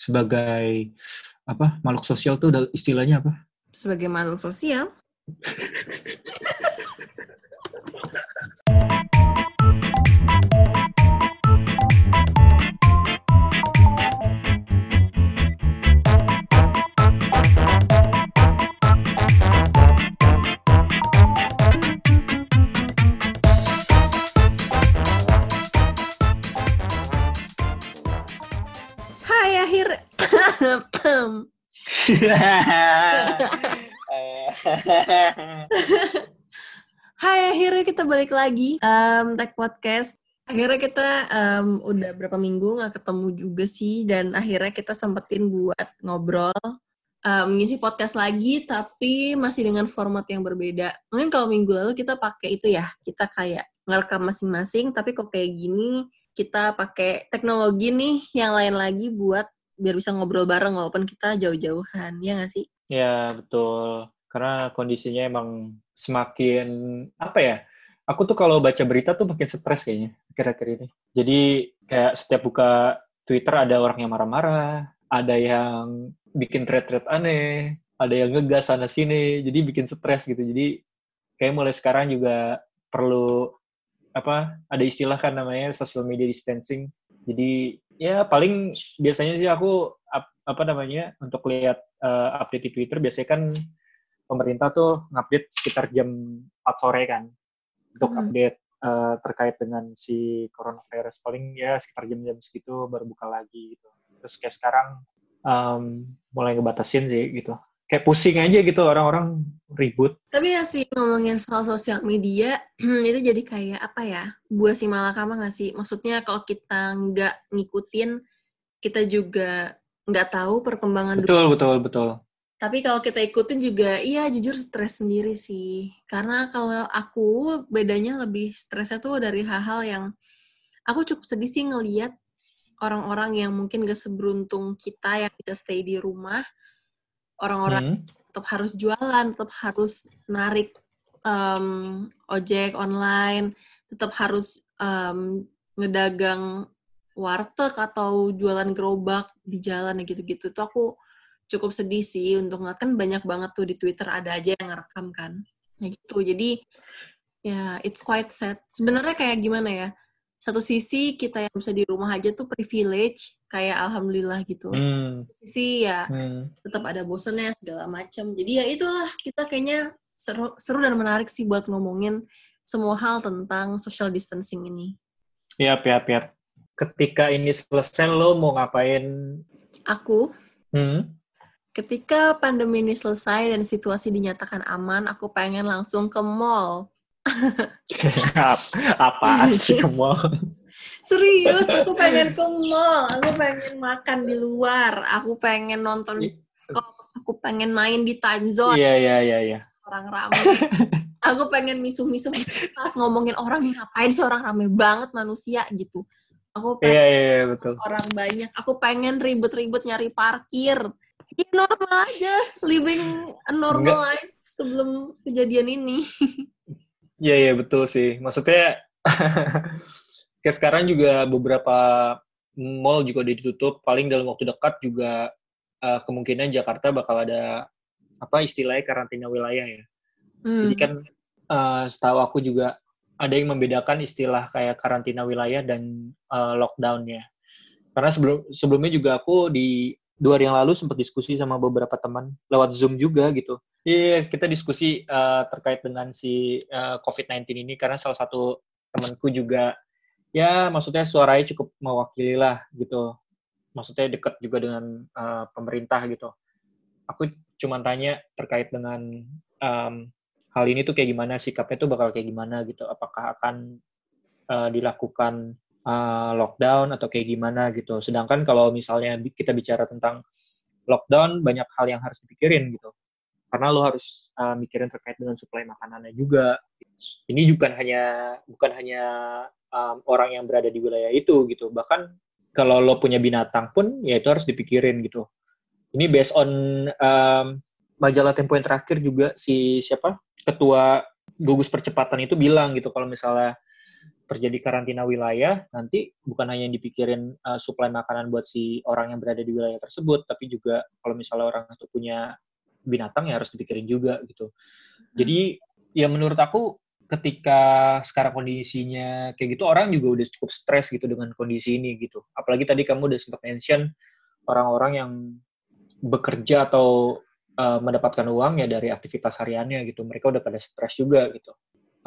sebagai apa makhluk sosial tuh istilahnya apa? Sebagai makhluk sosial. Hai akhirnya kita balik lagi um, Tech Podcast. Akhirnya kita um, udah berapa minggu nggak ketemu juga sih dan akhirnya kita sempetin buat ngobrol um, ngisi podcast lagi tapi masih dengan format yang berbeda. Mungkin kalau minggu lalu kita pakai itu ya, kita kayak ngerekam masing-masing tapi kok kayak gini kita pakai teknologi nih yang lain lagi buat biar bisa ngobrol bareng walaupun kita jauh-jauhan, ya nggak sih? Ya betul. Karena kondisinya emang semakin apa ya? Aku tuh kalau baca berita tuh makin stres kayaknya akhir-akhir ini. Jadi kayak setiap buka Twitter ada orang yang marah-marah, ada yang bikin thread-thread aneh, ada yang ngegas sana sini, jadi bikin stres gitu. Jadi kayak mulai sekarang juga perlu apa? Ada istilah kan namanya social media distancing. Jadi ya paling biasanya sih aku apa namanya untuk lihat uh, update di Twitter biasanya kan pemerintah tuh ngupdate sekitar jam 4 sore kan untuk Hmm. update uh, terkait dengan si coronavirus. Paling ya sekitar jam-jam segitu baru buka lagi gitu. Terus kayak sekarang um, mulai ngebatasin sih gitu kayak pusing aja gitu orang-orang ribut Tapi ya sih ngomongin soal sosial media itu jadi kayak apa ya? Buah si malakama nggak sih? Maksudnya kalau kita nggak ngikutin, kita juga nggak tahu perkembangan dunia. betul betul betul Tapi kalau kita ikutin juga, iya jujur stres sendiri sih. Karena kalau aku bedanya lebih stresnya tuh dari hal-hal yang aku cukup sedih sih ngeliat orang-orang yang mungkin gak seberuntung kita yang bisa stay di rumah. Orang-orang Hmm. tetap harus jualan, tetap harus narik em, ojek online, tetap harus em, ngedagang warteg atau jualan gerobak di jalan ya gitu-gitu. Itu aku cukup sedih sih untuk ngeliat kan banyak banget tuh di Twitter ada aja yang ngerekam kan. Nah gitu. Jadi ya it's quite sad. Sebenarnya kayak gimana ya? Satu sisi kita yang bisa di rumah aja tuh privilege, kayak alhamdulillah gitu. Hmm. Satu sisi ya Hmm. tetap ada bosannya segala macam. Jadi ya itulah kita kayaknya seru seru dan menarik sih buat ngomongin semua hal tentang social distancing ini. Yap, yap, yap. Ketika ini selesai, lo mau ngapain? Aku Hmm? ketika pandemi ini selesai dan situasi dinyatakan aman, aku pengen langsung ke mall. Ap- Apaan sih ke mall? Serius, aku pengen ke mall. Aku pengen makan di luar. Aku pengen nonton bioskop. Aku pengen main di time zone. Iya, iya, iya, iya. orang rame. aku pengen misuh-misuh pas ngomongin orang ngapain sih orang rame banget manusia gitu. Aku pengen Iya, iya, iya, betul. orang banyak. Aku pengen ribet-ribet nyari parkir. Ya normal aja, living a normal Enggak. life sebelum kejadian ini. Iya, iya, betul sih. Maksudnya, kayak sekarang juga beberapa mall juga udah ditutup. Paling dalam waktu dekat juga eh, kemungkinan Jakarta bakal ada apa istilahnya karantina wilayah ya. Jadi Hmm. kan eh, setahu aku juga ada yang membedakan istilah kayak karantina wilayah dan eh, lockdown-nya. Karena sebelum sebelumnya juga aku di dua hari yang lalu sempat diskusi sama beberapa teman lewat Zoom juga gitu. Iya, kita diskusi eh, terkait dengan si eh, COVID-19 ini karena salah satu temanku juga ya maksudnya suaranya cukup mewakili lah gitu. Maksudnya dekat juga dengan eh, pemerintah gitu. Aku cuma tanya terkait dengan em, hal ini tuh kayak gimana sikapnya tuh bakal kayak gimana gitu apakah akan uh, dilakukan uh, lockdown atau kayak gimana gitu sedangkan kalau misalnya kita bicara tentang lockdown banyak hal yang harus dipikirin gitu karena lo harus uh, mikirin terkait dengan suplai makanannya juga. Ini bukan hanya bukan hanya um, orang yang berada di wilayah itu gitu. Bahkan kalau lo punya binatang pun ya itu harus dipikirin gitu. Ini based on um, majalah Tempo yang terakhir juga si siapa? Ketua gugus percepatan itu bilang gitu kalau misalnya terjadi karantina wilayah, nanti bukan hanya yang dipikirin uh, suplai makanan buat si orang yang berada di wilayah tersebut, tapi juga kalau misalnya orang itu punya binatang ya harus dipikirin juga gitu. Jadi ya menurut aku ketika sekarang kondisinya kayak gitu orang juga udah cukup stres gitu dengan kondisi ini gitu. Apalagi tadi kamu udah sempat mention orang-orang yang bekerja atau uh, mendapatkan uang ya dari aktivitas hariannya gitu. Mereka udah pada stres juga gitu.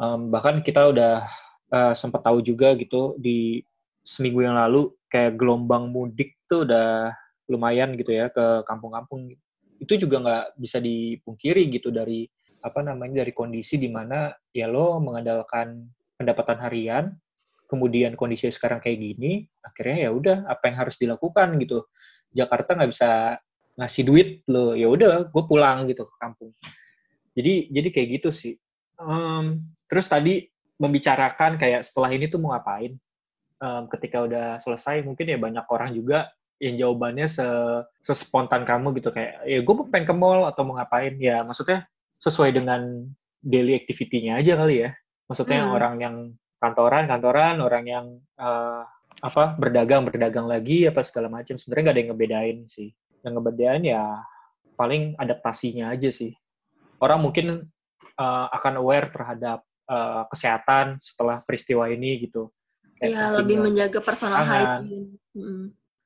Um, bahkan kita udah uh, sempat tahu juga gitu di seminggu yang lalu kayak gelombang mudik tuh udah lumayan gitu ya ke kampung-kampung. Itu juga nggak bisa dipungkiri gitu dari apa namanya dari kondisi di mana ya lo mengandalkan pendapatan harian, kemudian kondisi sekarang kayak gini, akhirnya ya udah apa yang harus dilakukan gitu. Jakarta nggak bisa ngasih duit lo, ya udah gue pulang gitu ke kampung. Jadi jadi kayak gitu sih. Um, terus tadi membicarakan kayak setelah ini tuh mau ngapain. Um, ketika udah selesai mungkin ya banyak orang juga yang jawabannya se sespontan kamu gitu kayak ya gue mau pengen ke mall atau mau ngapain ya maksudnya sesuai dengan daily activity-nya aja kali ya. Maksudnya hmm. orang yang kantoran, kantoran, orang yang uh, apa berdagang, berdagang lagi apa segala macam. Sebenarnya nggak ada yang ngebedain sih. Yang ngebedain ya paling adaptasinya aja sih. Orang mungkin uh, akan aware terhadap uh, kesehatan setelah peristiwa ini gitu. Iya, lebih menjaga personal hygiene.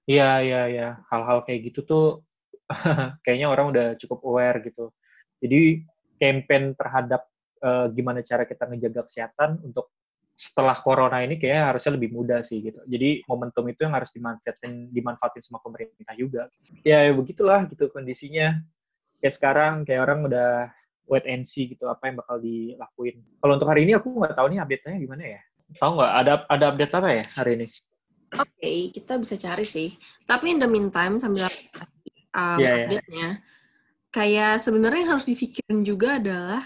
Iya, iya, iya. Hal-hal kayak gitu tuh kayaknya orang udah cukup aware gitu. Jadi campaign terhadap uh, gimana cara kita ngejaga kesehatan untuk setelah corona ini kayaknya harusnya lebih mudah sih gitu. Jadi momentum itu yang harus dimanfaatin dimanfaatin sama pemerintah juga. Ya, ya begitulah gitu kondisinya. Kayak sekarang kayak orang udah wait and see gitu apa yang bakal dilakuin. Kalau untuk hari ini aku nggak tahu nih update-nya gimana ya. Tahu nggak ada ada update apa ya hari ini? Oke, okay, kita bisa cari sih. Tapi in the meantime sambil um, yeah, iya. update-nya, yeah kayak sebenarnya yang harus dipikirin juga adalah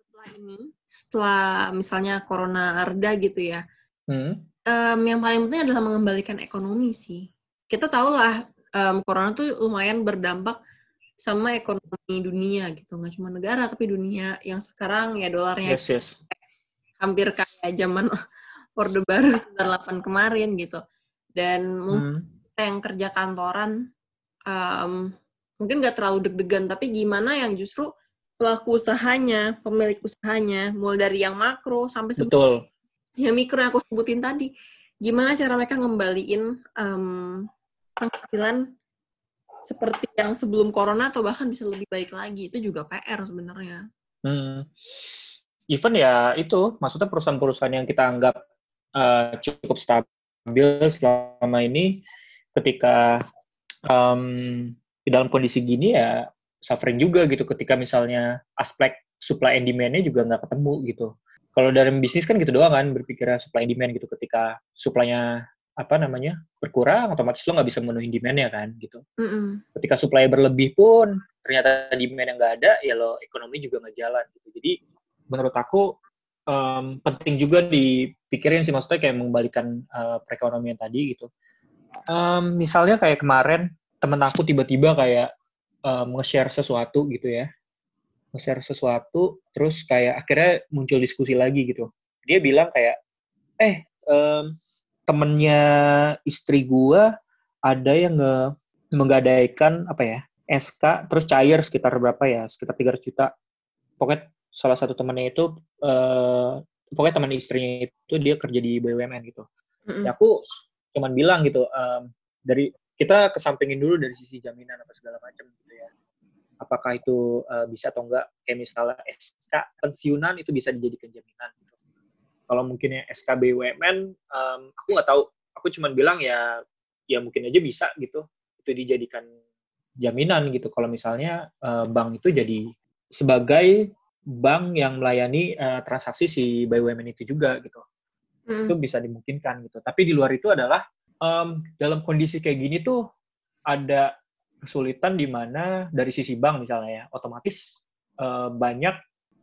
setelah ini, setelah misalnya corona reda gitu ya, hmm. um, yang paling penting adalah mengembalikan ekonomi sih. Kita tahu lah um, corona tuh lumayan berdampak sama ekonomi dunia gitu, nggak cuma negara tapi dunia yang sekarang ya dolarnya yes, yes. hampir kayak zaman Orde Baru 98 kemarin gitu. Dan mungkin hmm. yang kerja kantoran um, mungkin nggak terlalu deg-degan, tapi gimana yang justru pelaku usahanya, pemilik usahanya, mulai dari yang makro sampai Betul. yang mikro yang aku sebutin tadi, gimana cara mereka ngembaliin um, penghasilan seperti yang sebelum corona atau bahkan bisa lebih baik lagi itu juga PR sebenarnya. Hmm. Even ya itu, maksudnya perusahaan-perusahaan yang kita anggap uh, cukup stabil selama ini, ketika um, di dalam kondisi gini ya suffering juga gitu ketika misalnya aspek supply and demand-nya juga nggak ketemu gitu. Kalau dalam bisnis kan gitu doang kan berpikirnya supply and demand gitu ketika supply-nya apa namanya berkurang otomatis lo nggak bisa memenuhi demand-nya kan gitu. Mm -hmm. Ketika supply berlebih pun ternyata demand yang nggak ada ya lo ekonomi juga nggak jalan gitu. Jadi menurut aku um, penting juga dipikirin sih maksudnya kayak mengembalikan uh, perekonomian tadi gitu. Um, misalnya kayak kemarin temen aku tiba-tiba kayak um, nge-share sesuatu gitu ya. Nge-share sesuatu terus kayak akhirnya muncul diskusi lagi gitu. Dia bilang kayak eh um, temennya istri gua ada yang nge menggadaikan apa ya SK terus cair sekitar berapa ya sekitar 300 juta. Pokoknya salah satu temennya itu uh, pokoknya teman istrinya itu dia kerja di BUMN gitu mm-hmm. ya aku cuman bilang gitu um, dari kita kesampingin dulu dari sisi jaminan apa segala macam gitu ya. Apakah itu uh, bisa atau enggak? Kayak misalnya SK pensiunan itu bisa dijadikan jaminan. Gitu. Kalau mungkin yang SK BUMN, um, aku nggak tahu. Aku cuma bilang ya, ya mungkin aja bisa gitu. Itu dijadikan jaminan gitu. Kalau misalnya uh, bank itu jadi sebagai bank yang melayani uh, transaksi si BUMN itu juga gitu. Hmm. Itu bisa dimungkinkan gitu. Tapi di luar itu adalah um, dalam kondisi kayak gini tuh ada kesulitan di mana dari sisi bank misalnya ya, otomatis uh, banyak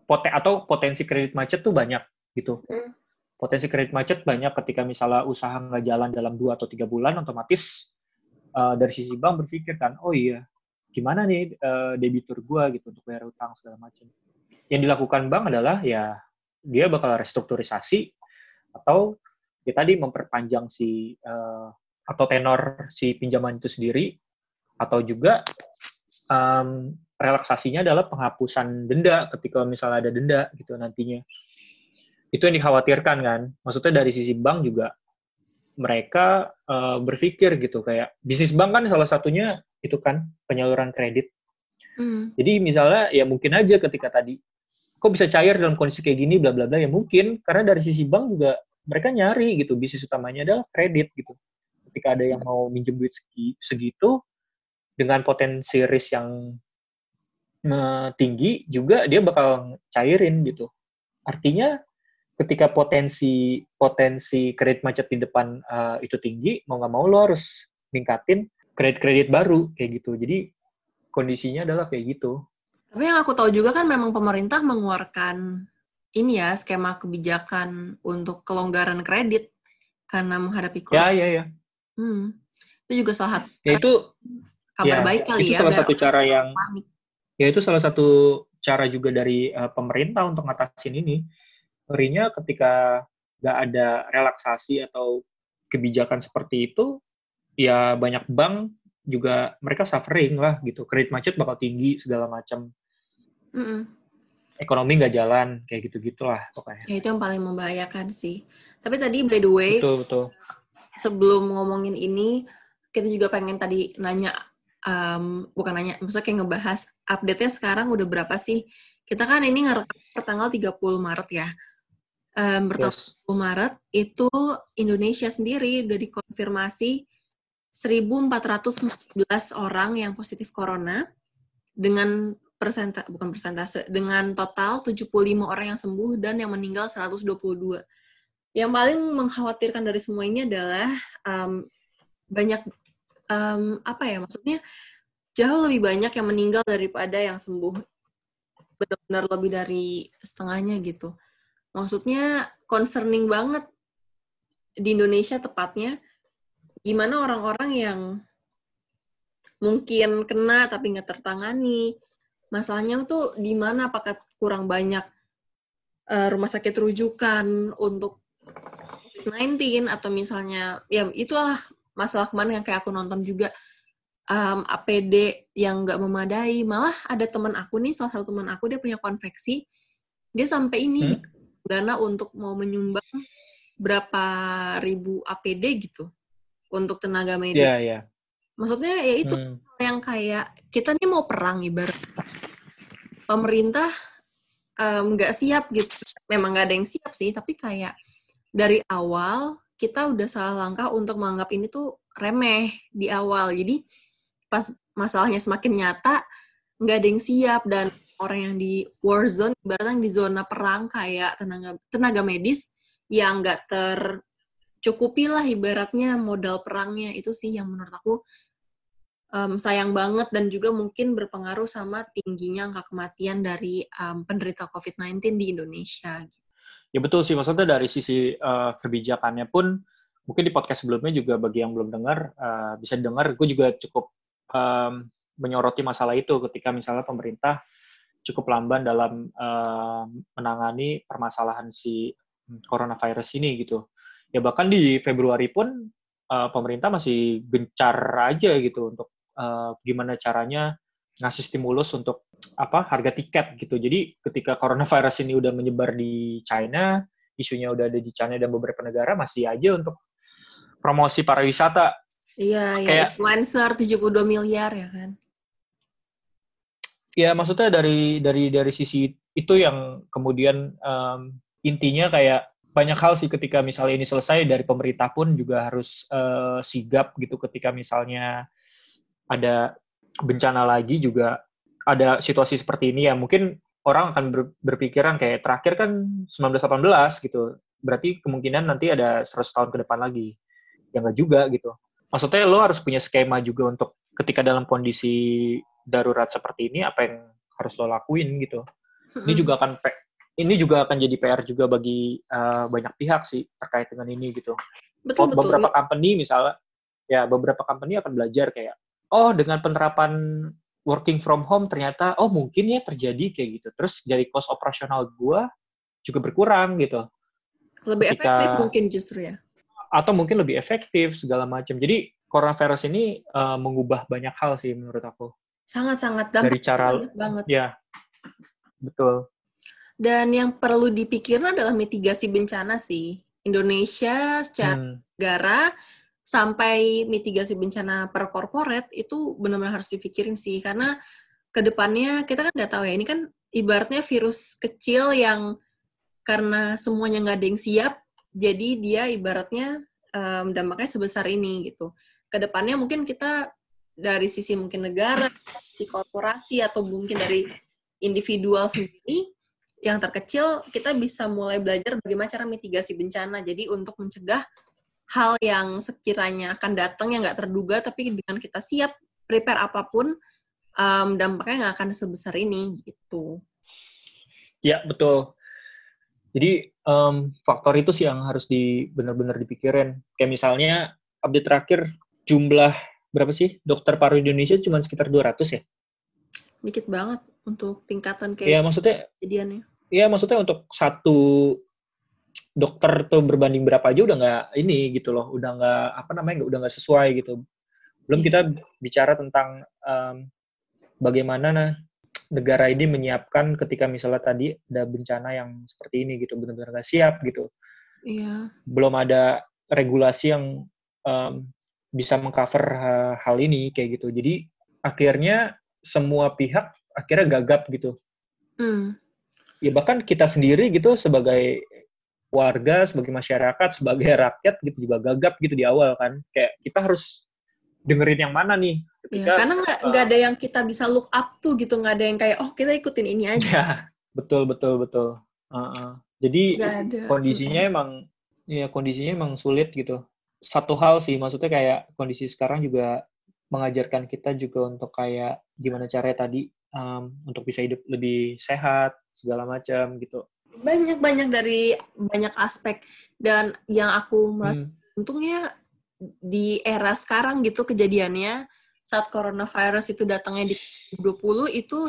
poten atau potensi kredit macet tuh banyak gitu. Hmm. Potensi kredit macet banyak ketika misalnya usaha nggak jalan dalam dua atau tiga bulan, otomatis uh, dari sisi bank berpikir kan, oh iya, gimana nih uh, debitur gua gitu untuk bayar utang segala macam. Yang dilakukan bank adalah ya dia bakal restrukturisasi atau ya tadi memperpanjang si uh, atau tenor si pinjaman itu sendiri atau juga um, relaksasinya adalah penghapusan denda ketika misalnya ada denda gitu nantinya. Itu yang dikhawatirkan kan. Maksudnya dari sisi bank juga mereka uh, berpikir gitu kayak bisnis bank kan salah satunya itu kan penyaluran kredit mm. jadi misalnya ya mungkin aja ketika tadi kok bisa cair dalam kondisi kayak gini bla bla bla ya mungkin. Karena dari sisi bank juga mereka nyari gitu. Bisnis utamanya adalah kredit gitu. Ketika ada yang mau minjem duit segitu dengan potensi risk yang tinggi juga dia bakal cairin gitu. Artinya ketika potensi potensi kredit macet di depan uh, itu tinggi mau nggak mau lo harus ningkatin kredit kredit baru kayak gitu. Jadi kondisinya adalah kayak gitu tapi yang aku tahu juga kan memang pemerintah mengeluarkan ini ya skema kebijakan untuk kelonggaran kredit karena menghadapi COVID. Ya, ya, ya. Hmm. Itu juga salah satu ya, itu kabar ya, baik kali itu ya. salah satu cara yang panik. ya itu salah satu cara juga dari uh, pemerintah untuk ngatasin ini. Ngerinya ketika nggak ada relaksasi atau kebijakan seperti itu, ya banyak bank juga mereka suffering lah gitu. Kredit macet bakal tinggi segala macam. Mm -mm ekonomi nggak jalan kayak gitu gitulah pokoknya. Ya itu yang paling membahayakan sih. Tapi tadi by the way, betul betul. Sebelum ngomongin ini, kita juga pengen tadi nanya, um, bukan nanya, maksudnya kayak ngebahas update-nya sekarang udah berapa sih? Kita kan ini ngerekam per tanggal 30 Maret ya. Um, pertanggal yes. 30 Maret itu Indonesia sendiri udah dikonfirmasi 1.414 orang yang positif corona dengan persenta bukan persentase dengan total 75 orang yang sembuh dan yang meninggal 122. Yang paling mengkhawatirkan dari semua ini adalah um, banyak um, apa ya maksudnya jauh lebih banyak yang meninggal daripada yang sembuh benar-benar lebih dari setengahnya gitu. Maksudnya concerning banget di Indonesia tepatnya gimana orang-orang yang mungkin kena tapi nggak tertangani? Masalahnya tuh di mana? Apakah kurang banyak uh, rumah sakit rujukan untuk COVID-19 atau misalnya ya itulah masalah kemarin yang kayak aku nonton juga. Um, APD yang nggak memadai. Malah ada teman aku nih salah satu teman aku dia punya konveksi. Dia sampai ini hmm? dana untuk mau menyumbang berapa ribu APD gitu untuk tenaga medis. Yeah, yeah. Maksudnya ya itu hmm. yang kayak kita nih mau perang ibarat pemerintah nggak um, siap gitu. Memang nggak ada yang siap sih, tapi kayak dari awal kita udah salah langkah untuk menganggap ini tuh remeh di awal. Jadi pas masalahnya semakin nyata, nggak ada yang siap dan orang yang di war zone, ibaratnya di zona perang kayak tenaga tenaga medis yang nggak tercukupi lah ibaratnya modal perangnya itu sih yang menurut aku um, sayang banget dan juga mungkin berpengaruh sama tingginya angka kematian dari um, penderita COVID-19 di Indonesia. Ya betul sih, maksudnya dari sisi uh, kebijakannya pun mungkin di podcast sebelumnya juga bagi yang belum dengar uh, bisa dengar, gue juga cukup um, menyoroti masalah itu ketika misalnya pemerintah cukup lamban dalam uh, menangani permasalahan si coronavirus ini gitu. Ya bahkan di Februari pun uh, pemerintah masih gencar aja gitu untuk uh, gimana caranya ngasih stimulus untuk apa harga tiket gitu. Jadi ketika coronavirus ini udah menyebar di China, isunya udah ada di China dan beberapa negara masih aja untuk promosi pariwisata. Iya, ya influencer 72 miliar ya kan. Ya maksudnya dari dari dari sisi itu yang kemudian um, intinya kayak banyak hal sih ketika misalnya ini selesai dari pemerintah pun juga harus uh, sigap gitu ketika misalnya ada bencana lagi juga ada situasi seperti ini ya. Mungkin orang akan ber, berpikiran kayak terakhir kan 1918 gitu. Berarti kemungkinan nanti ada 100 tahun ke depan lagi. Ya nggak juga gitu. Maksudnya lo harus punya skema juga untuk ketika dalam kondisi darurat seperti ini apa yang harus lo lakuin gitu. Ini juga akan ini juga akan jadi PR juga bagi uh, banyak pihak sih terkait dengan ini gitu betul, beberapa betul. company misalnya ya beberapa company akan belajar kayak oh dengan penerapan working from home ternyata oh mungkin ya terjadi kayak gitu. Terus dari cost operasional gua juga berkurang gitu. Lebih Ketika, efektif mungkin justru ya. atau mungkin lebih efektif segala macam. Jadi coronavirus ini uh, mengubah banyak hal sih menurut aku. Sangat-sangat dari cara banget. Ya, betul. Dan yang perlu dipikirkan adalah mitigasi bencana sih. Indonesia secara hmm. negara sampai mitigasi bencana per korporat itu benar-benar harus dipikirin sih karena ke depannya kita kan nggak tahu ya ini kan ibaratnya virus kecil yang karena semuanya nggak ada yang siap jadi dia ibaratnya um, dampaknya sebesar ini gitu ke depannya mungkin kita dari sisi mungkin negara sisi korporasi atau mungkin dari individual sendiri yang terkecil kita bisa mulai belajar bagaimana cara mitigasi bencana. Jadi untuk mencegah hal yang sekiranya akan datang yang nggak terduga, tapi dengan kita siap prepare apa pun, um, dampaknya nggak akan sebesar ini gitu. Ya betul. Jadi um, faktor itu sih yang harus di benar-benar dipikirin. Kayak misalnya update terakhir jumlah berapa sih dokter paru Indonesia cuma sekitar 200 ya? Dikit banget untuk tingkatan kayak Iya, maksudnya kejadiannya. Iya, maksudnya untuk satu dokter tuh berbanding berapa aja udah nggak ini gitu loh, udah nggak apa namanya udah nggak sesuai gitu. Belum kita iya. bicara tentang um, bagaimana nah, negara ini menyiapkan ketika misalnya tadi ada bencana yang seperti ini gitu, benar-benar nggak siap gitu. Iya. Belum ada regulasi yang um, bisa mengcover hal ini kayak gitu. Jadi akhirnya semua pihak akhirnya gagap gitu. Hmm. Ya bahkan kita sendiri gitu sebagai warga, sebagai masyarakat, sebagai rakyat gitu juga gagap gitu di awal kan. Kayak kita harus dengerin yang mana nih. Iya, ketika, ya, karena nggak uh, ada yang kita bisa look up tuh gitu, nggak ada yang kayak oh kita ikutin ini aja. Ya, betul betul betul. Uh -uh. Jadi kondisinya emang ya kondisinya emang sulit gitu. Satu hal sih maksudnya kayak kondisi sekarang juga mengajarkan kita juga untuk kayak gimana caranya tadi um, untuk bisa hidup lebih sehat segala macam gitu banyak banyak dari banyak aspek dan yang aku merasa hmm. untungnya di era sekarang gitu kejadiannya saat coronavirus itu datangnya di 2020 itu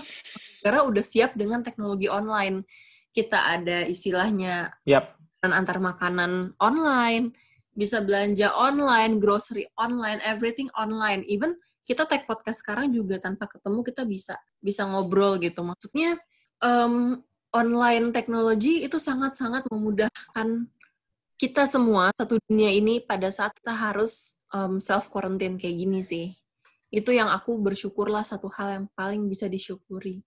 negara udah siap dengan teknologi online kita ada istilahnya yep. antar makanan online bisa belanja online grocery online everything online even kita tag podcast sekarang juga tanpa ketemu kita bisa bisa ngobrol gitu. Maksudnya um, online teknologi itu sangat-sangat memudahkan kita semua satu dunia ini pada saat kita harus um, self quarantine kayak gini sih. Itu yang aku bersyukurlah satu hal yang paling bisa disyukuri.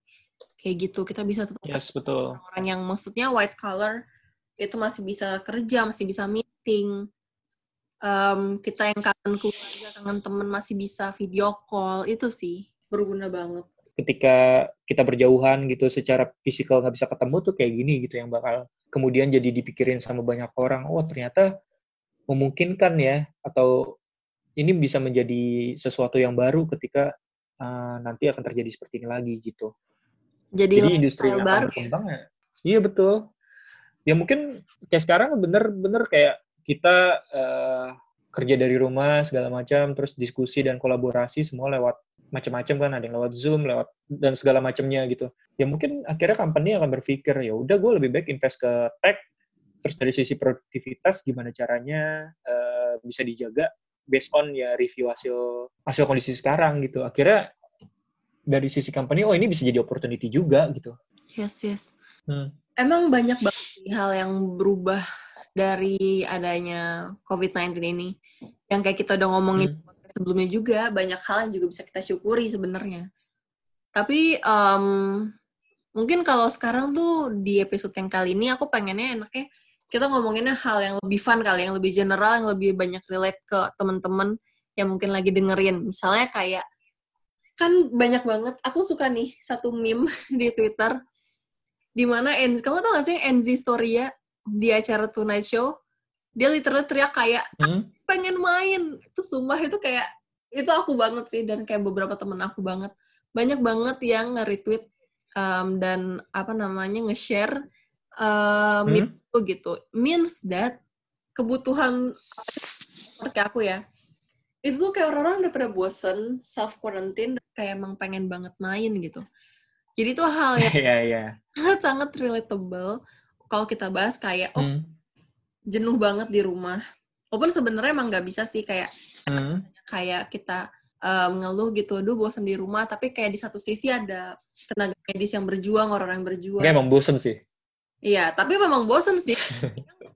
Kayak gitu, kita bisa tetap yes, betul. orang yang maksudnya white collar itu masih bisa kerja, masih bisa meeting, um, kita yang kangen keluarga, kangen temen masih bisa video call, itu sih berguna banget. Ketika kita berjauhan gitu, secara fisikal nggak bisa ketemu tuh kayak gini gitu yang bakal kemudian jadi dipikirin sama banyak orang. Oh ternyata memungkinkan ya, atau ini bisa menjadi sesuatu yang baru ketika uh, nanti akan terjadi seperti ini lagi gitu. Jadi, Jadi industri yang baru ya? ya? Iya betul. Ya mungkin kayak sekarang bener-bener kayak kita uh, kerja dari rumah segala macam terus diskusi dan kolaborasi semua lewat macam-macam kan ada yang lewat zoom lewat dan segala macamnya gitu. Ya mungkin akhirnya company akan berpikir ya udah gue lebih baik invest ke tech. Terus dari sisi produktivitas gimana caranya uh, bisa dijaga based on ya review hasil hasil kondisi sekarang gitu. Akhirnya dari sisi company oh ini bisa jadi opportunity juga gitu. Yes yes. Hmm. emang banyak banget hal yang berubah dari adanya COVID-19 ini. Yang kayak kita udah ngomongin hmm. sebelumnya juga, banyak hal yang juga bisa kita syukuri sebenarnya. Tapi um, mungkin kalau sekarang tuh di episode yang kali ini aku pengennya enaknya kita ngomonginnya hal yang lebih fun kali, yang lebih general, yang lebih banyak relate ke teman-teman yang mungkin lagi dengerin. Misalnya kayak kan banyak banget. Aku suka nih satu meme di Twitter di mana Enzi, kamu tau gak sih Enzi Storia di acara Tonight Show dia literally teriak kayak hmm? pengen main itu sumpah itu kayak itu aku banget sih dan kayak beberapa temen aku banget banyak banget yang nge-retweet um, dan apa namanya nge-share um, hmm? itu gitu means that kebutuhan seperti aku ya itu tuh kayak orang-orang udah pada bosen self quarantine kayak emang pengen banget main gitu jadi itu hal yang yeah, yeah. sangat sangat relatable kalau kita bahas kayak oh hmm. jenuh banget di rumah Walaupun sebenarnya emang nggak bisa sih kayak Hmm. kayak kita um, ngeluh gitu, aduh bosan di rumah, tapi kayak di satu sisi ada tenaga medis yang berjuang, orang-orang yang berjuang. Kayak emang bosen sih. Iya, tapi memang bosen sih.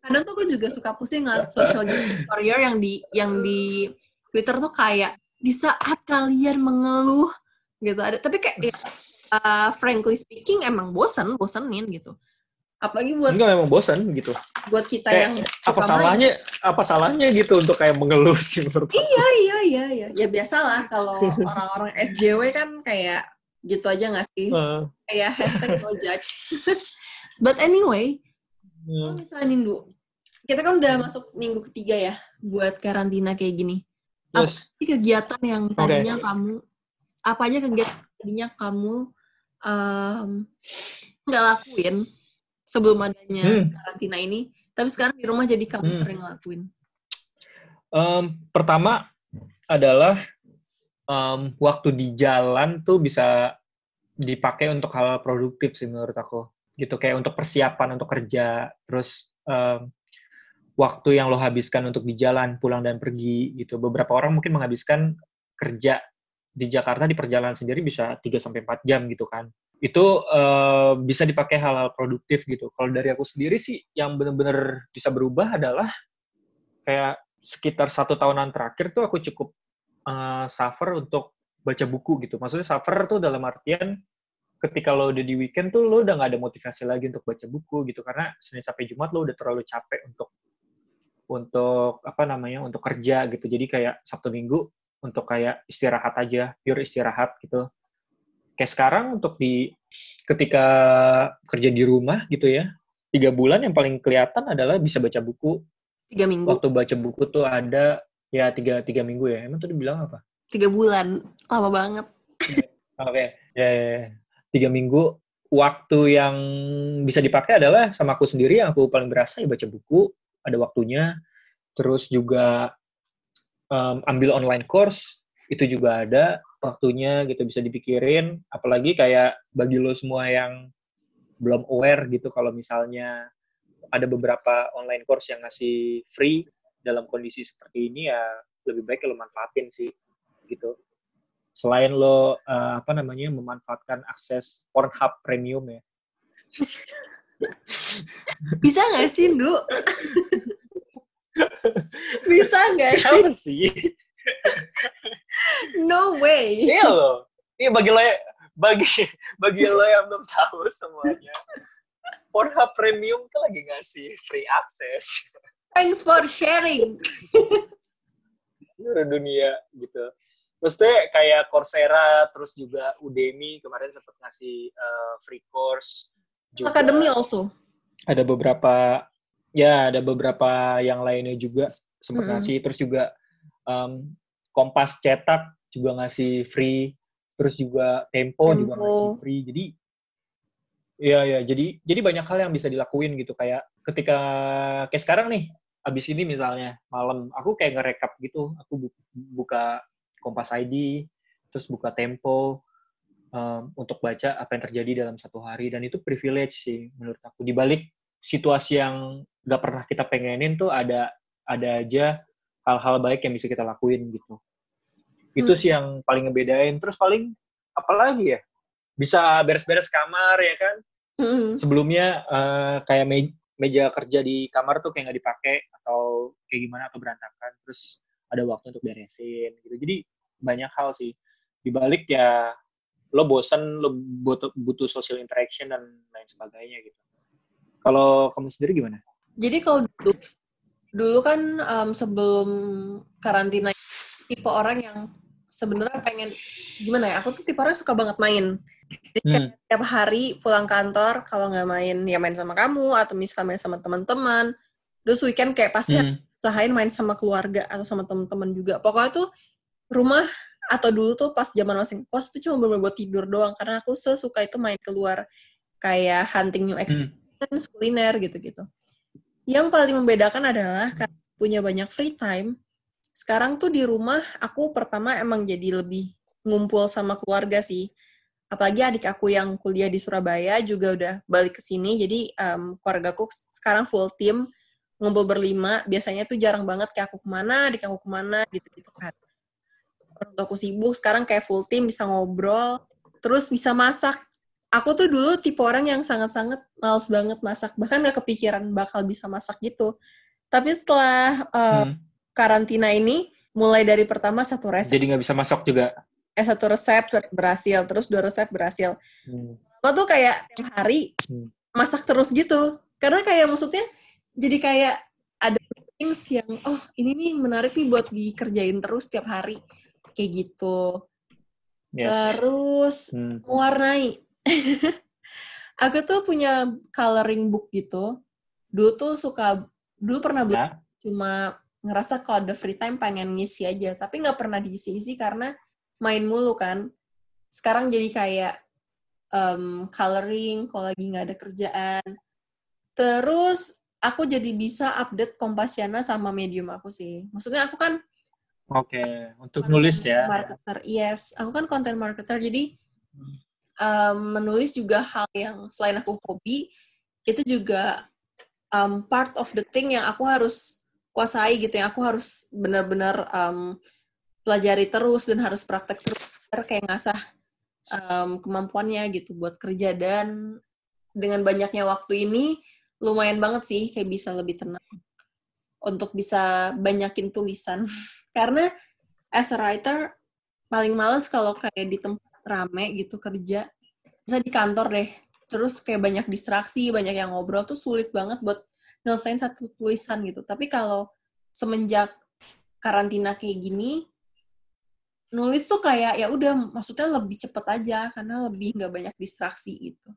Kadang tuh aku juga suka pusing ngeliat social justice warrior yang di yang di Twitter tuh kayak di saat kalian mengeluh gitu ada tapi kayak ya, uh, frankly speaking emang bosen bosenin gitu apalagi buat Enggak memang bosen gitu. buat kita Kayak, yang Apa suka main. salahnya? Apa salahnya gitu untuk kayak mengeluh sih menurut iya iya iya iya ya biasalah kalau orang-orang SJW kan kayak gitu aja nggak sih Eh, kayak hashtag no judge but anyway kalau misalnya Nindu kita kan udah masuk minggu ketiga ya buat karantina kayak gini Yes. Ini kegiatan yang tadinya kamu apa aja kegiatan tadinya kamu nggak lakuin sebelum adanya Hmm. karantina ini. Tapi sekarang di rumah jadi kamu Hmm. sering lakuin Em, pertama adalah em, waktu di jalan tuh bisa dipakai untuk hal produktif sih menurut aku. Gitu kayak untuk persiapan untuk kerja. Terus em, waktu yang lo habiskan untuk di jalan pulang dan pergi gitu. Beberapa orang mungkin menghabiskan kerja di Jakarta di perjalanan sendiri bisa 3 sampai 4 jam gitu kan itu eh, bisa dipakai hal-hal produktif gitu kalau dari aku sendiri sih yang benar-benar bisa berubah adalah kayak sekitar satu tahunan terakhir tuh aku cukup eh, suffer untuk baca buku gitu. Maksudnya suffer tuh dalam artian ketika lo udah di weekend tuh lo udah nggak ada motivasi lagi untuk baca buku gitu karena Senin sampai Jumat lo udah terlalu capek untuk untuk apa namanya untuk kerja gitu. Jadi kayak Sabtu Minggu untuk kayak istirahat aja, pure istirahat gitu. Kayak sekarang untuk di ketika kerja di rumah gitu ya, tiga bulan yang paling kelihatan adalah bisa baca buku. Tiga minggu. Waktu baca buku tuh ada ya tiga tiga minggu ya. Emang tuh dibilang apa? Tiga bulan. Lama banget. Oke. Ya, ya, ya. tiga minggu. Waktu yang bisa dipakai adalah sama aku sendiri. Yang aku paling berasa ya baca buku ada waktunya. Terus juga em, ambil online course itu juga ada waktunya gitu bisa dipikirin. Apalagi kayak bagi lo semua yang belum aware gitu kalau misalnya ada beberapa online course yang ngasih free dalam kondisi seperti ini ya lebih baik lo manfaatin sih gitu. Selain lo eh, apa namanya memanfaatkan akses Pornhub premium ya. Bisa nggak sih Du bisa nggak sih? apa sih? No way. Iya lo ini bagi lo ya- bagi bagi lo yang belum tahu semuanya Pornhub premium tuh lagi ngasih free access. Thanks for sharing. Seluruh dunia gitu. Maksudnya kayak Coursera, terus juga Udemy kemarin sempat ngasih uh, free course. Juga. Academy also. Ada beberapa, ya ada beberapa yang lainnya juga sempat Mm-mm. ngasih. Terus juga um, Kompas cetak juga ngasih free. Terus juga Tempo, juga Tempo. ngasih free. Jadi Iya ya, jadi jadi banyak hal yang bisa dilakuin gitu kayak ketika kayak sekarang nih, abis ini misalnya malam aku kayak ngerekap gitu, aku bu- buka Kompas ID, terus buka Tempo um, untuk baca apa yang terjadi dalam satu hari dan itu privilege sih menurut aku. Di balik situasi yang nggak pernah kita pengenin tuh ada ada aja hal-hal baik yang bisa kita lakuin gitu. Itu Hmm. sih yang paling ngebedain. Terus paling apalagi ya? Bisa beres-beres kamar ya kan? Mm-mm. sebelumnya eh, kayak me- meja kerja di kamar tuh kayak nggak dipakai atau kayak gimana atau berantakan terus ada waktu untuk beresin gitu jadi banyak hal sih dibalik ya lo bosan lo butuh butuh social interaction dan lain sebagainya gitu kalau kamu sendiri gimana Jadi kalau dulu, dulu kan em, sebelum karantina tipe orang yang sebenarnya pengen gimana ya? Aku tuh tipe orang suka banget main. Jadi Hmm. tiap hari pulang kantor kalau nggak main ya main sama kamu atau misalnya main sama teman-teman. Terus weekend kayak pasti Hmm. usahain main sama keluarga atau sama teman-teman juga. Pokoknya tuh rumah atau dulu tuh pas zaman masih kos tuh cuma bener buat tidur doang karena aku sesuka itu main keluar kayak hunting new experience, kuliner gitu-gitu. Yang paling membedakan adalah karena punya banyak free time. Sekarang tuh di rumah aku pertama emang jadi lebih ngumpul sama keluarga sih. Apalagi adik aku yang kuliah di Surabaya juga udah balik ke sini. Jadi em, keluargaku sekarang full team ngumpul berlima biasanya tuh jarang banget kayak aku ke mana di aku ke mana gitu gitu kan waktu aku sibuk sekarang kayak full team bisa ngobrol terus bisa masak aku tuh dulu tipe orang yang sangat-sangat males banget masak bahkan gak kepikiran bakal bisa masak gitu tapi setelah uh, hmm. karantina ini mulai dari pertama satu resep jadi nggak bisa masak juga eh satu resep berhasil terus dua resep berhasil hmm. lo tuh kayak tiap hari hmm. masak terus gitu karena kayak maksudnya jadi kayak ada things yang oh ini nih menarik nih buat dikerjain terus tiap hari kayak gitu yes. terus hmm. mewarnai aku tuh punya coloring book gitu dulu tuh suka dulu pernah beli ya. cuma ngerasa kalau ada free time pengen ngisi aja tapi nggak pernah diisi-isi karena main mulu kan sekarang jadi kayak um, coloring kalau lagi nggak ada kerjaan terus aku jadi bisa update Kompasiana sama medium aku sih. Maksudnya aku kan Oke, okay. untuk nulis ya. Marketer, yes. Aku kan content marketer, jadi um, menulis juga hal yang selain aku hobi, itu juga um, part of the thing yang aku harus kuasai gitu, yang aku harus benar-benar um, pelajari terus dan harus praktek terus, kayak ngasah um, kemampuannya gitu buat kerja. Dan dengan banyaknya waktu ini lumayan banget sih kayak bisa lebih tenang untuk bisa banyakin tulisan. Karena as a writer paling males kalau kayak di tempat rame gitu kerja. Bisa di kantor deh. Terus kayak banyak distraksi banyak yang ngobrol tuh sulit banget buat nyelesain satu tulisan gitu. Tapi kalau semenjak karantina kayak gini nulis tuh kayak ya udah maksudnya lebih cepet aja karena lebih nggak banyak distraksi gitu.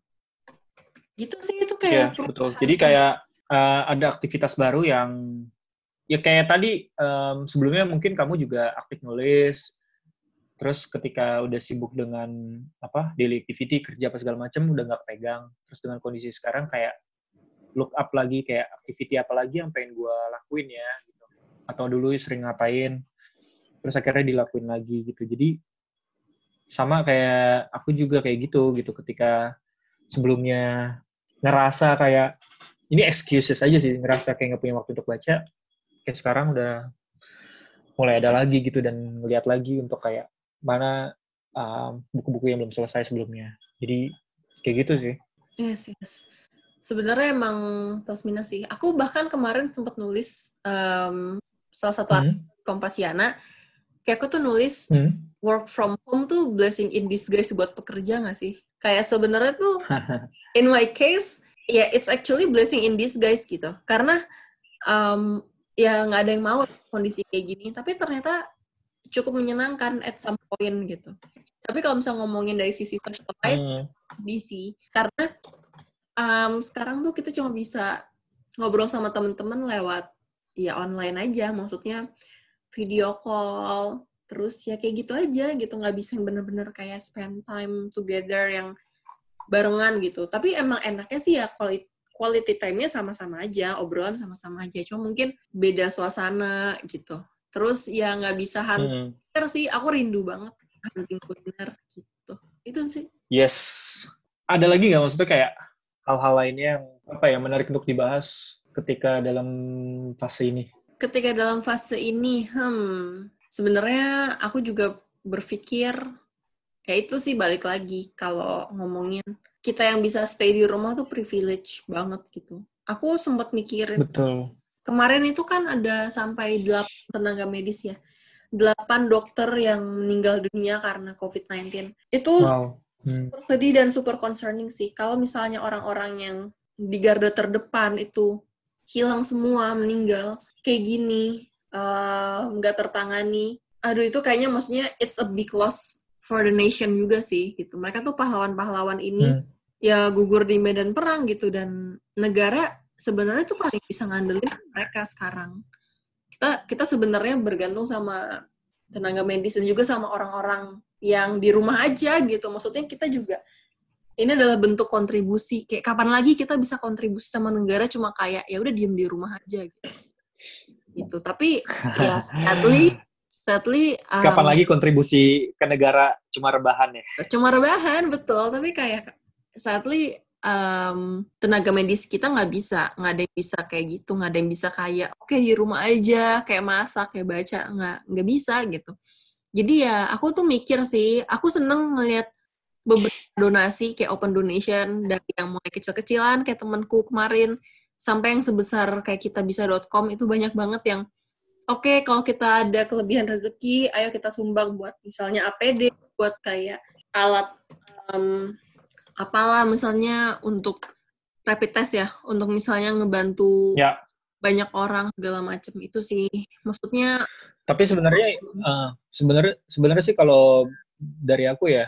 Gitu sih itu kayak ya, betul. jadi kayak uh, ada aktivitas baru yang ya kayak tadi um, sebelumnya mungkin kamu juga aktif nulis terus ketika udah sibuk dengan apa daily activity kerja apa segala macam udah nggak pegang. Terus dengan kondisi sekarang kayak look up lagi kayak activity apa lagi yang pengen gue lakuin ya gitu. Atau dulu sering ngapain terus akhirnya dilakuin lagi gitu. Jadi sama kayak aku juga kayak gitu gitu. Ketika sebelumnya ngerasa kayak ini excuses aja sih ngerasa kayak nggak punya waktu untuk baca kayak sekarang udah mulai ada lagi gitu dan ngeliat lagi untuk kayak mana buku-buku um, yang belum selesai sebelumnya. Jadi kayak gitu sih. Yes yes. Sebenarnya emang plus minus sih. Aku bahkan kemarin sempat nulis um, salah satu hmm. Kompasiana kayak aku tuh nulis hmm. work from home tuh blessing in disguise buat pekerja gak sih? Kayak sebenarnya tuh in my case ya yeah, it's actually blessing in disguise gitu. Karena um, ya nggak ada yang mau kondisi kayak gini. Tapi ternyata cukup menyenangkan at some point gitu. Tapi kalau misalnya ngomongin dari sisi social life hmm. sedih sih. Karena um, sekarang tuh kita cuma bisa ngobrol sama temen-temen lewat ya online aja. Maksudnya video call terus ya kayak gitu aja gitu. Nggak bisa yang bener-bener kayak spend time together yang barengan gitu. Tapi emang enaknya sih ya quality quality time-nya sama-sama aja. Obrolan sama-sama aja. Cuma mungkin beda suasana gitu terus ya nggak bisa hunting hmm. sih aku rindu banget hunting kuliner gitu itu sih yes ada lagi nggak maksudnya kayak hal-hal lainnya yang apa ya menarik untuk dibahas ketika dalam fase ini ketika dalam fase ini hmm sebenarnya aku juga berpikir ya itu sih balik lagi kalau ngomongin kita yang bisa stay di rumah tuh privilege banget gitu. Aku sempat mikirin. Betul. Kemarin itu kan ada sampai delapan tenaga medis ya. Delapan dokter yang meninggal dunia karena COVID-19. Itu wow. hmm. super sedih dan super concerning sih. Kalau misalnya orang-orang yang di garda terdepan itu hilang semua, meninggal, kayak gini, Eh, nggak uh, tertangani aduh itu kayaknya maksudnya it's a big loss for the nation juga sih gitu mereka tuh pahlawan-pahlawan ini hmm. ya gugur di medan perang gitu dan negara sebenarnya tuh paling bisa ngandelin mereka sekarang. Kita kita sebenarnya bergantung sama tenaga medis dan juga sama orang-orang yang di rumah aja gitu. Maksudnya kita juga ini adalah bentuk kontribusi. Kayak kapan lagi kita bisa kontribusi sama negara cuma kayak ya udah diem di rumah aja gitu. Gitu. Tapi ya sadly sadly um, kapan lagi kontribusi ke negara cuma rebahan ya? Cuma rebahan betul, tapi kayak sadly um, tenaga medis kita nggak bisa, nggak ada yang bisa kayak gitu, nggak ada yang bisa kayak oke okay, di rumah aja, kayak masak, kayak baca, nggak nggak bisa gitu. Jadi ya aku tuh mikir sih, aku seneng ngeliat beberapa donasi kayak open donation dari yang mulai kecil-kecilan kayak temanku kemarin sampai yang sebesar kayak kita bisa.com itu banyak banget yang oke okay, kalau kita ada kelebihan rezeki ayo kita sumbang buat misalnya APD buat kayak alat um, apalah misalnya untuk rapid test ya untuk misalnya ngebantu ya. banyak orang segala macam itu sih maksudnya tapi sebenarnya uh, sebenarnya sebenarnya sih kalau dari aku ya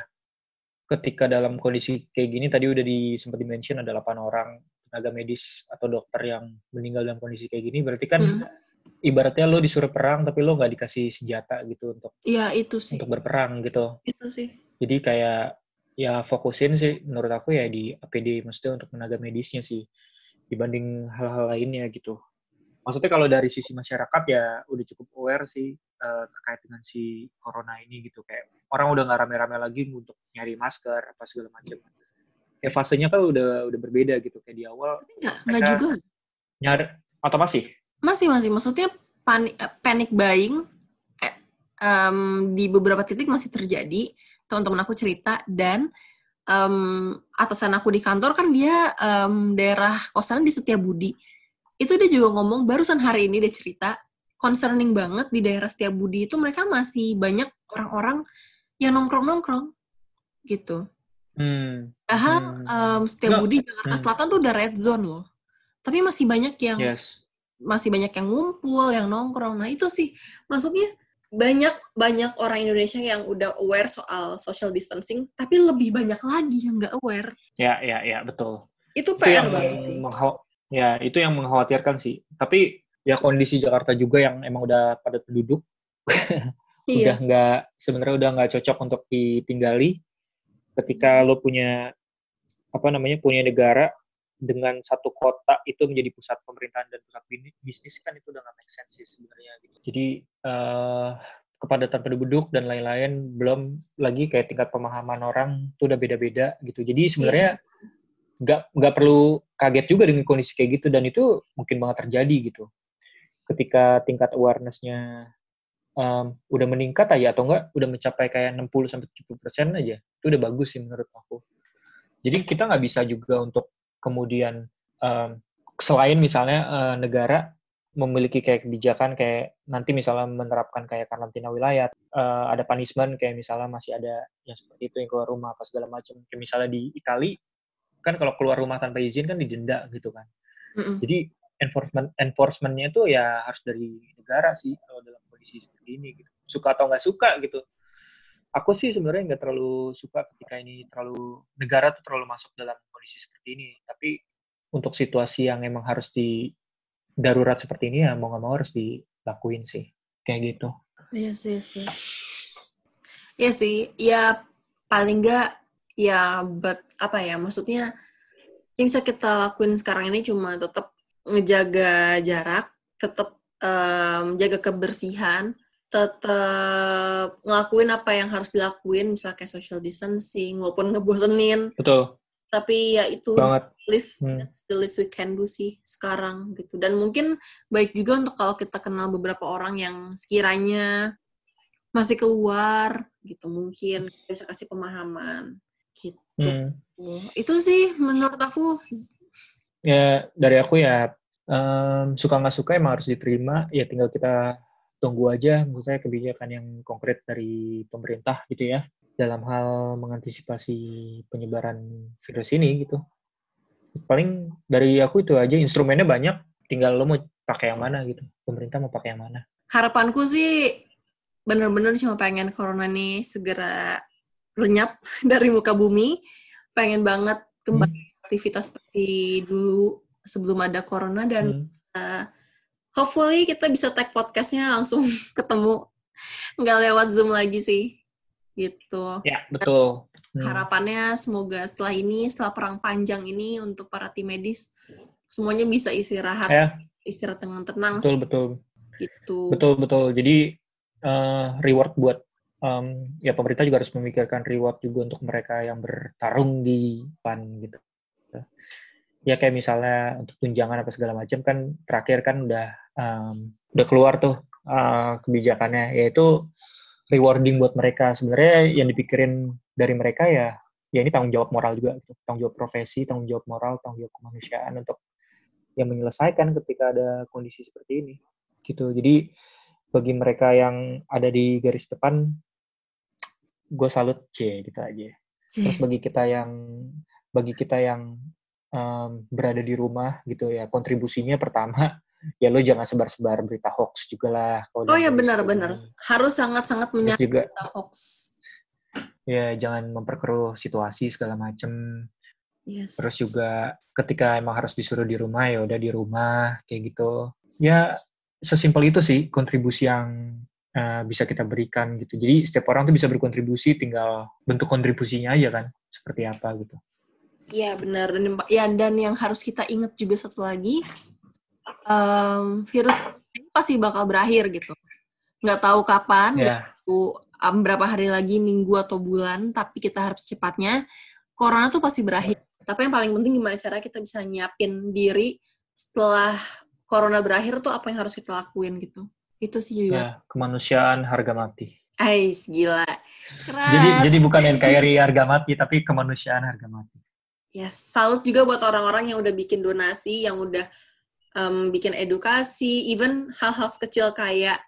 ketika dalam kondisi kayak gini tadi udah di sempat dimention ada 8 orang tenaga medis atau dokter yang meninggal dalam kondisi kayak gini berarti kan hmm. ibaratnya lo disuruh perang tapi lo nggak dikasih senjata gitu untuk Iya itu sih untuk berperang gitu itu sih jadi kayak ya fokusin sih menurut aku ya di APD maksudnya untuk tenaga medisnya sih dibanding hal-hal lainnya gitu. Maksudnya kalau dari sisi masyarakat ya udah cukup aware sih uh, terkait dengan si corona ini gitu. Kayak orang udah nggak rame-rame lagi untuk nyari masker apa segala macam. Ya fasenya kan udah udah berbeda gitu. Kayak di awal nggak juga. nyari atau masih? Masih masih. Maksudnya panik eh, panic buying eh, um, di beberapa titik masih terjadi teman-teman aku cerita dan um, atasan aku di kantor kan dia um, daerah kosan di Setiabudi itu dia juga ngomong barusan hari ini dia cerita concerning banget di daerah Setiabudi itu mereka masih banyak orang-orang yang nongkrong-nongkrong gitu. Hmm. Padahal hmm. um, Setiabudi. Jakarta hmm. Selatan tuh udah red zone loh. Tapi masih banyak yang yes. masih banyak yang ngumpul, yang nongkrong. Nah itu sih maksudnya banyak banyak orang Indonesia yang udah aware soal social distancing, tapi lebih banyak lagi yang nggak aware. Ya ya ya betul. Itu PR itu banget sih. Ya, itu yang mengkhawatirkan sih. Tapi ya kondisi Jakarta juga yang emang udah padat penduduk, iya. udah nggak sebenarnya udah nggak cocok untuk ditinggali. Ketika lo punya apa namanya punya negara dengan satu kota itu menjadi pusat pemerintahan dan pusat bisnis kan itu udah nggak make sense sih sebenarnya. Gitu. Jadi uh, kepadatan penduduk dan lain-lain belum lagi kayak tingkat pemahaman orang itu udah beda-beda gitu. Jadi sebenarnya yeah nggak nggak perlu kaget juga dengan kondisi kayak gitu dan itu mungkin banget terjadi gitu ketika tingkat awarenessnya um, udah meningkat aja atau enggak udah mencapai kayak 60 sampai 70 persen aja itu udah bagus sih menurut aku jadi kita nggak bisa juga untuk kemudian um, selain misalnya uh, negara memiliki kayak kebijakan kayak nanti misalnya menerapkan kayak karantina wilayah uh, ada punishment kayak misalnya masih ada yang seperti itu yang keluar rumah apa segala macam kayak misalnya di Italia kan kalau keluar rumah tanpa izin kan didenda gitu kan. Mm-hmm. Jadi enforcement enforcementnya itu ya harus dari negara sih kalau dalam kondisi seperti ini gitu. Suka atau nggak suka gitu. Aku sih sebenarnya nggak terlalu suka ketika ini terlalu negara tuh terlalu masuk dalam kondisi seperti ini. Tapi untuk situasi yang emang harus di darurat seperti ini ya mau nggak mau harus dilakuin sih kayak gitu. Yes yes yes. Iya sih, ya paling nggak ya but apa ya maksudnya yang bisa kita lakuin sekarang ini cuma tetap ngejaga jarak tetap um, jaga kebersihan tetap ngelakuin apa yang harus dilakuin misalnya kayak social distancing walaupun ngebosenin betul tapi ya itu Banget. list hmm. that's the least we can do sih sekarang gitu dan mungkin baik juga untuk kalau kita kenal beberapa orang yang sekiranya masih keluar gitu mungkin bisa kasih pemahaman gitu. Hmm. Itu sih menurut aku. Ya dari aku ya um, suka nggak suka emang harus diterima. Ya tinggal kita tunggu aja menurut saya kebijakan yang konkret dari pemerintah gitu ya dalam hal mengantisipasi penyebaran virus ini gitu. Paling dari aku itu aja instrumennya banyak, tinggal lo mau pakai yang mana gitu. Pemerintah mau pakai yang mana. Harapanku sih bener-bener cuma pengen corona ini segera lenyap dari muka bumi. Pengen banget kembali hmm. aktivitas seperti dulu sebelum ada corona dan hmm. uh, hopefully kita bisa tag podcastnya langsung ketemu nggak lewat zoom lagi sih gitu. Ya betul. Hmm. Harapannya semoga setelah ini setelah perang panjang ini untuk para tim medis semuanya bisa istirahat ya. istirahat dengan tenang. Betul betul. Gitu. Betul betul. Jadi uh, reward buat um, ya pemerintah juga harus memikirkan reward juga untuk mereka yang bertarung di PAN gitu. Ya kayak misalnya untuk tunjangan apa segala macam kan terakhir kan udah um, udah keluar tuh uh, kebijakannya yaitu rewarding buat mereka. Sebenarnya yang dipikirin dari mereka ya ya ini tanggung jawab moral juga gitu. tanggung jawab profesi tanggung jawab moral tanggung jawab kemanusiaan untuk yang menyelesaikan ketika ada kondisi seperti ini gitu jadi bagi mereka yang ada di garis depan gue salut c gitu aja terus bagi kita yang bagi kita yang um, berada di rumah gitu ya. Kontribusinya pertama ya lo jangan sebar-sebar berita hoax juga lah oh ya benar-benar harus sangat-sangat menyadari berita hoax. Ya jangan memperkeruh situasi segala macem. Yes. terus juga ketika emang harus disuruh di rumah ya udah di rumah kayak gitu. Ya sesimpel itu sih kontribusi yang uh, bisa kita berikan gitu. Jadi setiap orang tuh bisa berkontribusi tinggal bentuk kontribusinya aja kan seperti apa gitu Iya benar dan ya dan yang harus kita ingat juga satu lagi um, virus ini pasti bakal berakhir gitu nggak tahu kapan yeah. tahu um, berapa hari lagi, minggu atau bulan, tapi kita harus secepatnya. Corona tuh pasti berakhir. Tapi yang paling penting gimana cara kita bisa nyiapin diri setelah corona berakhir tuh apa yang harus kita lakuin gitu. Itu sih juga. Ya, kemanusiaan harga mati. Ais, gila. Keren. Jadi jadi bukan NKRI harga mati, tapi kemanusiaan harga mati. Ya, salut juga buat orang-orang yang udah bikin donasi, yang udah um, bikin edukasi, even hal-hal kecil kayak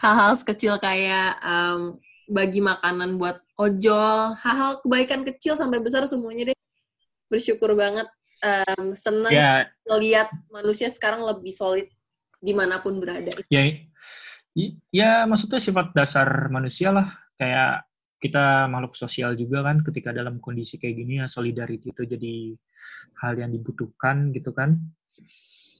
hal-hal kecil kayak um, bagi makanan buat ojol, hal-hal kebaikan kecil sampai besar semuanya deh. Bersyukur banget, um, senang yeah. ngeliat manusia sekarang lebih solid di mana pun berada. Ya, ya maksudnya sifat dasar manusia lah, kayak kita makhluk sosial juga kan, ketika dalam kondisi kayak gini ya solidarity itu jadi hal yang dibutuhkan gitu kan,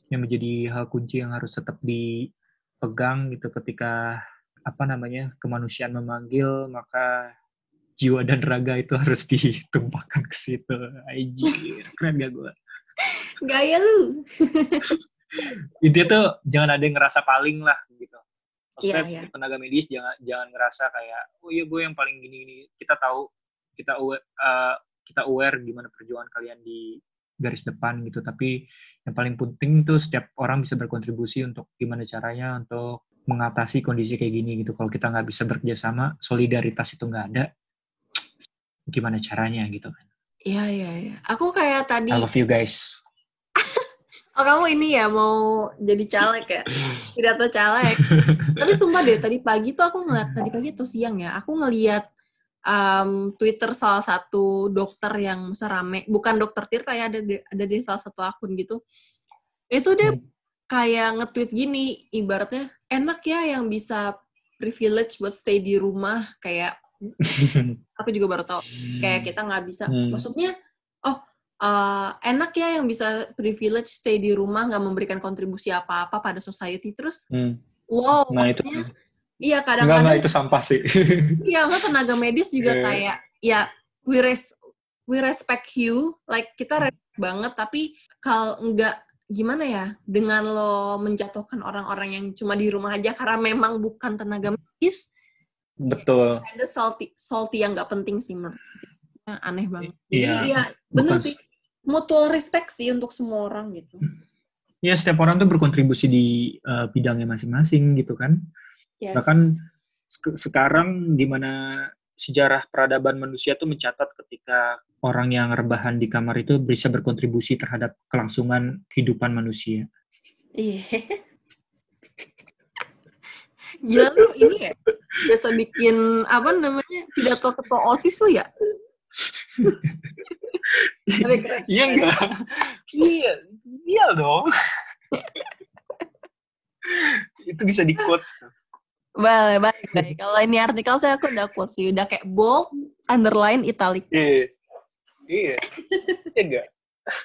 yang menjadi hal kunci yang harus tetap di pegang gitu ketika apa namanya kemanusiaan memanggil maka jiwa dan raga itu harus ditumpahkan ke situ. Aji, keren gak gue? Gaya lu. Intinya tuh jangan ada yang ngerasa paling lah gitu. Maksudnya yeah, yeah. tenaga medis jangan jangan ngerasa kayak oh iya gue yang paling gini-gini. Kita tahu kita aware, uh, kita aware gimana perjuangan kalian di garis depan gitu. Tapi yang paling penting tuh setiap orang bisa berkontribusi untuk gimana caranya untuk mengatasi kondisi kayak gini gitu. Kalau kita nggak bisa bekerja sama solidaritas itu nggak ada gimana caranya gitu kan. Iya iya iya. Aku kayak tadi I love you guys oh kamu ini ya mau jadi caleg ya tidak tahu caleg tapi sumpah deh tadi pagi tuh aku ngeliat tadi pagi atau siang ya aku ngeliat um, Twitter salah satu dokter yang serame, bukan dokter Tirta ya, ada di, ada di salah satu akun gitu. Itu dia hmm. kayak nge-tweet gini, ibaratnya enak ya yang bisa privilege buat stay di rumah, kayak aku juga baru tahu, kayak kita nggak bisa. Hmm. Maksudnya, uh, enak ya yang bisa privilege stay di rumah, nggak memberikan kontribusi apa-apa pada society. Terus, hmm. wow, nah, maksudnya itu Iya kadang-kadang. Itu sampah sih. iya, tenaga medis juga yeah. kayak ya we res we respect you, like kita hmm. respect banget tapi kalau enggak gimana ya dengan lo menjatuhkan orang-orang yang cuma di rumah aja karena memang bukan tenaga medis. Betul. Ada salty salty yang nggak penting sih menurut sih. Aneh banget. Jadi iya, ya bener bukan. sih mutual respect sih untuk semua orang gitu. Ya setiap orang tuh berkontribusi di uh, bidangnya masing-masing gitu kan. Yes. Bahkan sekarang di mana sejarah peradaban manusia itu mencatat ketika orang yang rebahan di kamar itu bisa berkontribusi terhadap kelangsungan kehidupan manusia. Iya. Gila lu ini ya, biasa bikin apa namanya pidato ketua OSIS lu ya? Iya enggak? Iya, iya dong. itu bisa di quotes. Baik, baik, baik. Kalau ini artikel saya aku udah quote sih, udah kayak bold, underline, italic. Iya. Iya. Iya enggak?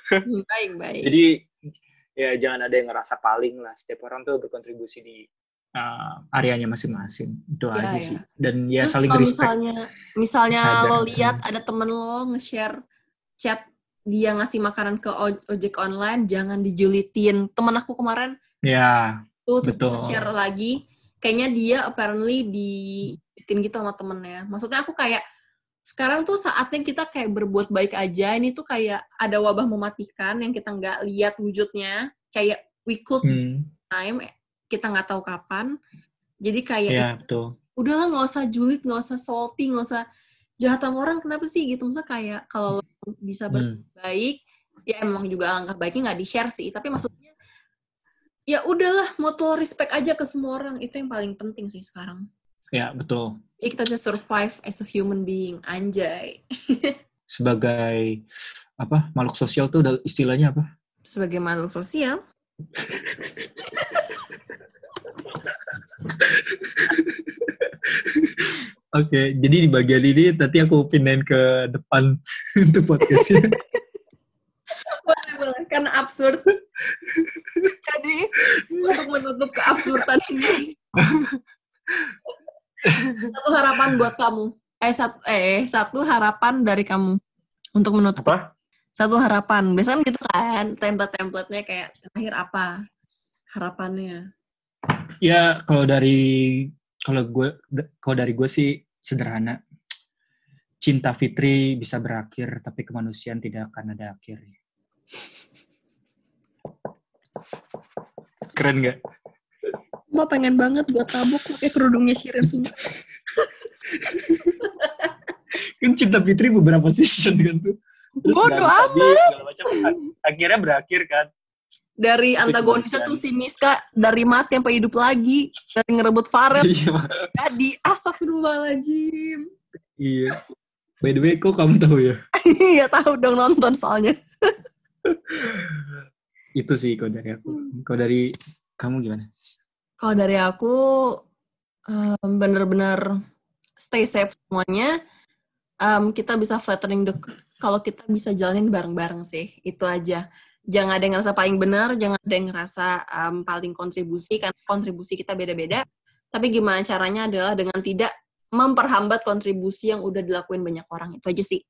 Hmm, baik, baik. Jadi ya jangan ada yang ngerasa paling lah. Setiap orang tuh berkontribusi di uh, areanya masing-masing. Itu ya, aja ya. sih. Dan ya Terus saling kalau respect. misalnya misalnya sadar. lo lihat ada temen lo nge-share chat dia ngasih makanan ke ojek online, jangan dijulitin. Temen aku kemarin Ya. Tuh terus nge-share lagi kayaknya dia apparently di bikin gitu sama temennya. Maksudnya aku kayak sekarang tuh saatnya kita kayak berbuat baik aja. Ini tuh kayak ada wabah mematikan yang kita nggak lihat wujudnya. Kayak we could Hmm. time, kita nggak tahu kapan. Jadi kayak Ya, betul. udahlah nggak usah julid, nggak usah salty, nggak usah jahat sama orang. Kenapa sih gitu? Maksudnya kayak kalau bisa berbuat Hmm. baik, ya emang juga langkah baiknya nggak di share sih. Tapi maksudnya ya udahlah mutual respect aja ke semua orang itu yang paling penting sih sekarang. Ya, betul. Ya kita bisa survive as a human being, anjay. Sebagai apa makhluk sosial tuh istilahnya apa? Sebagai makhluk sosial, Oke, jadi di bagian ini nanti aku pindahin ke depan untuk podcastnya. boleh boleh karena absurd. Jadi untuk menutup keabsurdan ini, satu harapan buat kamu. Eh satu eh satu harapan dari kamu untuk menutup apa? satu harapan. Biasanya kan gitu kan template-templatenya kayak terakhir apa harapannya. Ya, kalau dari kalau gue kalau dari gue sih sederhana. Cinta Fitri bisa berakhir, tapi kemanusiaan tidak akan ada akhirnya. Keren nggak? Mbak pengen banget buat tabuk pakai kerudungnya Shirin semua. Kan Cinta Fitri beberapa season kan tuh. Segala macam. Akhirnya berakhir kan. Dari antagonisnya tuh si Miska dari mati sampai hidup lagi, dari ngerebut Farel Iya, jadi astagfirullahaladzim. iya. By the way, kok kamu tahu ya? Iya tahu dong nonton soalnya. Itu sih kalau dari aku. Kalau dari kamu gimana? Kalau dari aku bener-bener stay safe semuanya. Em, kita bisa flattering the kalau kita bisa jalanin bareng-bareng sih. Itu aja jangan ada yang ngerasa paling benar, jangan ada yang ngerasa um, paling kontribusi karena kontribusi kita beda-beda. Tapi gimana caranya adalah dengan tidak memperhambat kontribusi yang udah dilakuin banyak orang itu aja sih.